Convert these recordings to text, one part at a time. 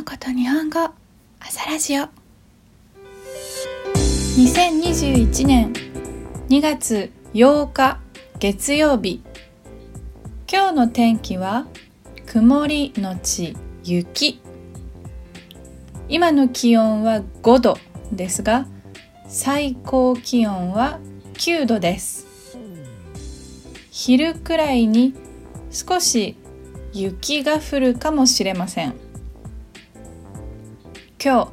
のこと日本語朝ラジオ。2021年2月8日月曜日。今日の天気は曇りのち雪。今の気温は5度ですが最高気温は9度です。昼くらいに少し雪が降るかもしれません。今日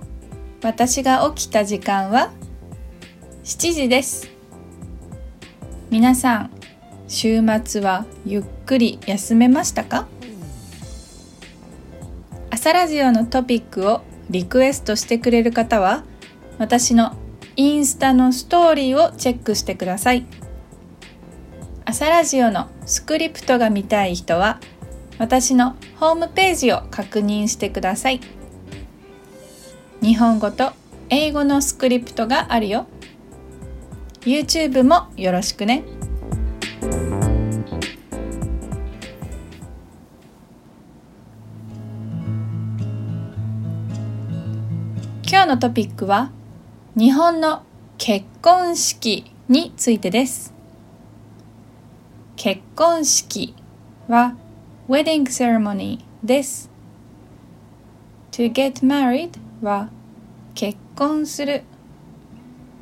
私が起きた時間は7時です。皆さん週末はゆっくり休めましたか？朝ラジオのトピックをリクエストしてくれる方は私のインスタのストーリーをチェックしてください。朝ラジオのスクリプトが見たい人は私のホームページを確認してください。日本語と英語のスクリプトがあるよ。YouTube もよろしくね。今日のトピックは日本の結婚式についてです。結婚式は wedding ceremony です。to get married は結婚する。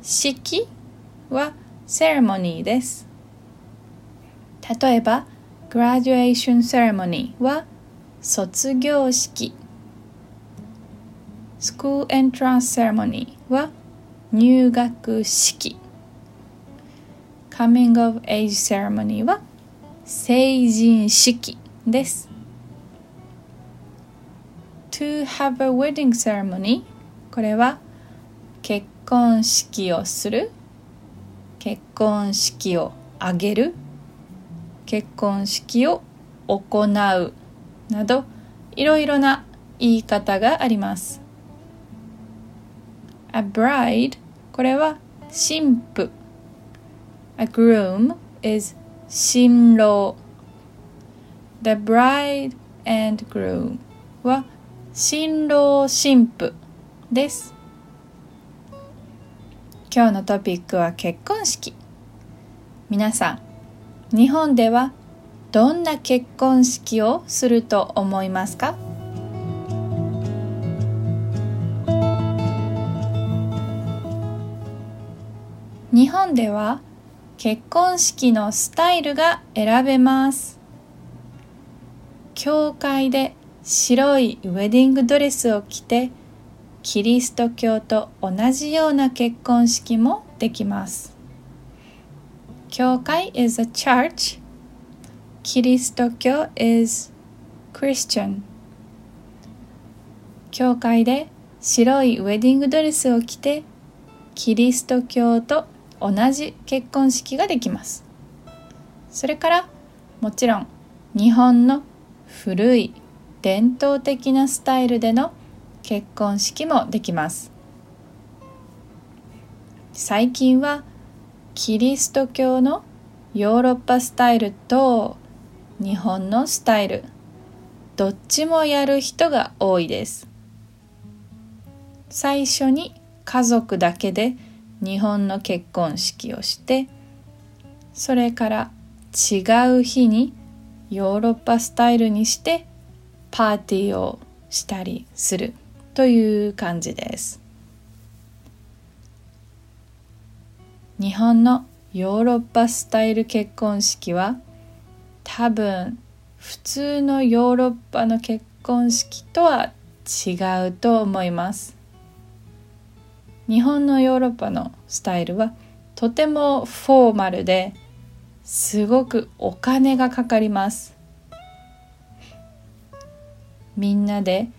式はセレモニーです。例えば、グラデュエーションセレモニーは卒業式。スクールエントランスセレモニーは入学式。カミングオブエイジセレモニーは成人式です。To have a wedding ceremony これは結婚式をする？結婚式を挙げる？結婚式を行う？などいろいろな言い方があります。A bride これは新婦 A groom is 新郎。The bride and groom は新郎新婦です。今日のトピックは結婚式。皆さん、日本ではどんな結婚式をすると思いますか？日本では結婚式のスタイルが選べます。教会で白いウェディングドレスを着てキリスト教と同じような結婚式もできます。教会 is a church. キリスト教 is Christian. 教会で白いウェディングドレスを着てキリスト教と同じ結婚式ができます。それからもちろん日本の古い伝統的なスタイルでの結婚式もできます。最近はキリスト教のヨーロッパスタイルと日本のスタイル。どっちもやる人が多いです。最初に家族だけで日本の結婚式をしてそれから違う日にヨーロッパスタイルにしてパーティーをしたりする。という感じです。日本のヨーロッパスタイル結婚式は多分普通のヨーロッパの結婚式とは違うと思います。日本のヨーロッパのスタイルはとてもフォーマルですごくお金がかかります。みんなで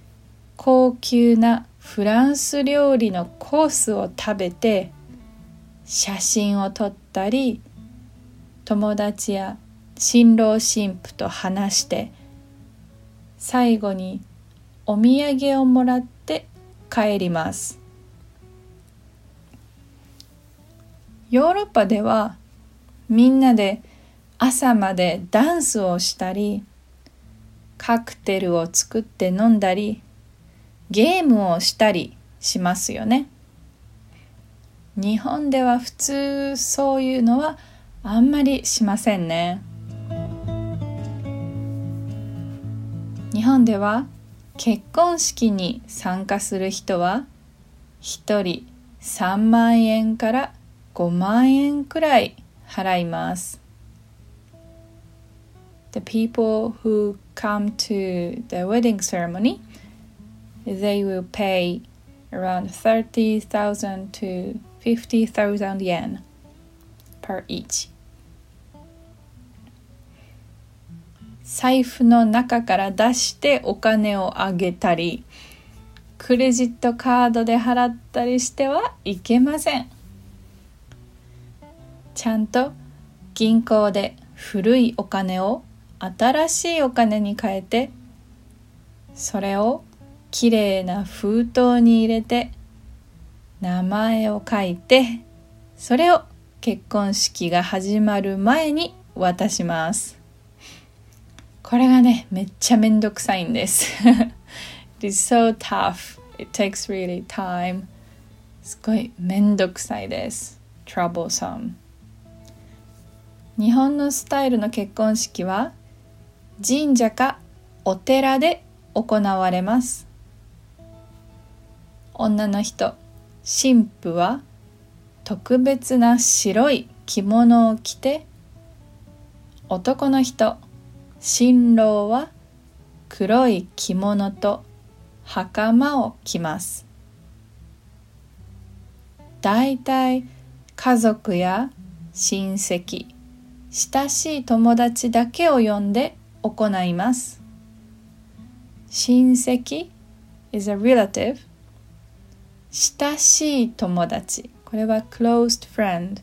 高級なフランス料理のコースを食べて写真を撮ったり友達や新郎新婦と話して最後にお土産をもらって帰ります。ヨーロッパではみんなで朝までダンスをしたりカクテルを作って飲んだりゲームをしたりしますよね。日本では普通そういうのはあんまりしませんね。日本では結婚式に参加する人は1人3万円から5万円くらい払います。The people who come to the wedding ceremony, they will pay around 30,000 to 50,000 yen per each. 財布の中から出してお金をあげたりクレジットカードで払ったりしてはいけませんちゃんと銀行で古いお金を新しいお金に変えてそれをきれいな封筒に入れて名前を書いてそれを結婚式が始まる前に渡します。これがねめっちゃめんどくさいんです。It is so tough. It takes really time. すごいめんどくさいです。troublesome. 日本のスタイルの結婚式は神社かお寺で行われます。女の人。神父は特別な白い着物を着て男の人。新郎は黒い着物と袴を着ます。だいたい家族や親戚親しい友達だけを呼んで行います。親戚 is a relative. 親しい友達。これは closed friend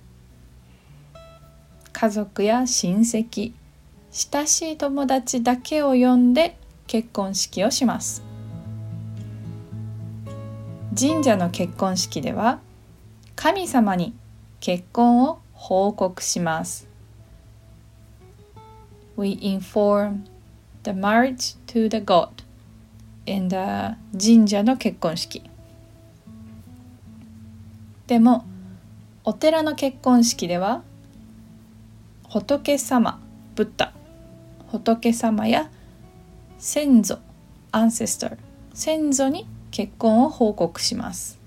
家族や親戚。親しい友達だけを呼んで結婚式をします。神社の結婚式では神様に結婚を報告します。We inform the marriage to the god in the 神社の結婚式。でもお寺の結婚式では仏様ブッダ仏様や先祖アンセスター先祖に結婚を報告します。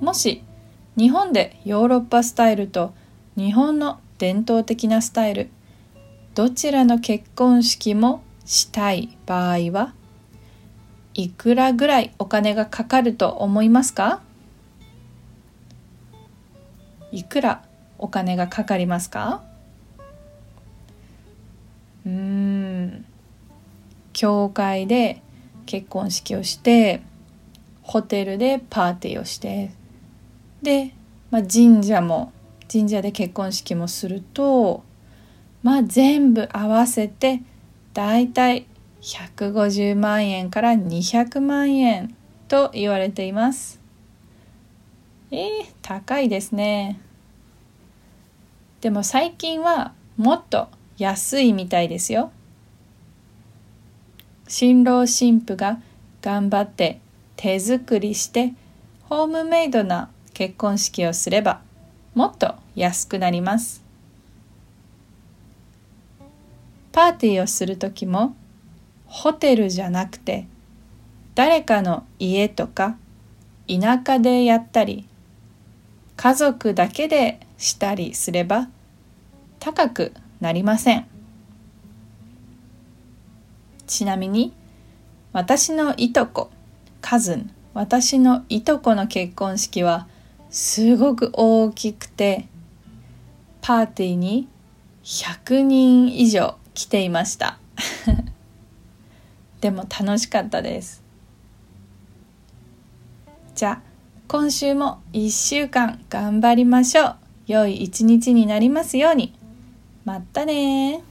もし日本でヨーロッパスタイルと日本の伝統的なスタイルどちらの結婚式もしたい場合はいくらぐらいお金がかかると思いますか？いくらお金がかかりますか？うん。教会で結婚式をしてホテルでパーティーをしてで、まあ、神社も神社で結婚式もするとまあ全部合わせてだいたい150万円から200万円と言われています。えー、高いですね。でも最近はもっと安いみたいですよ。新郎新婦が頑張って手作りしてホームメイドな結婚式をすればもっと安くなります。パーティーをする時もホテルじゃなくて誰かの家とか田舎でやったり家族だけでしたりすれば高くなりません。ちなみに私のいとこカズン私のいとこの結婚式はすごく大きくてパーティーに100人以上来ていました。でも楽しかったです。じゃあ今週も1週間頑張りましょう。良い一日になりますように。まったね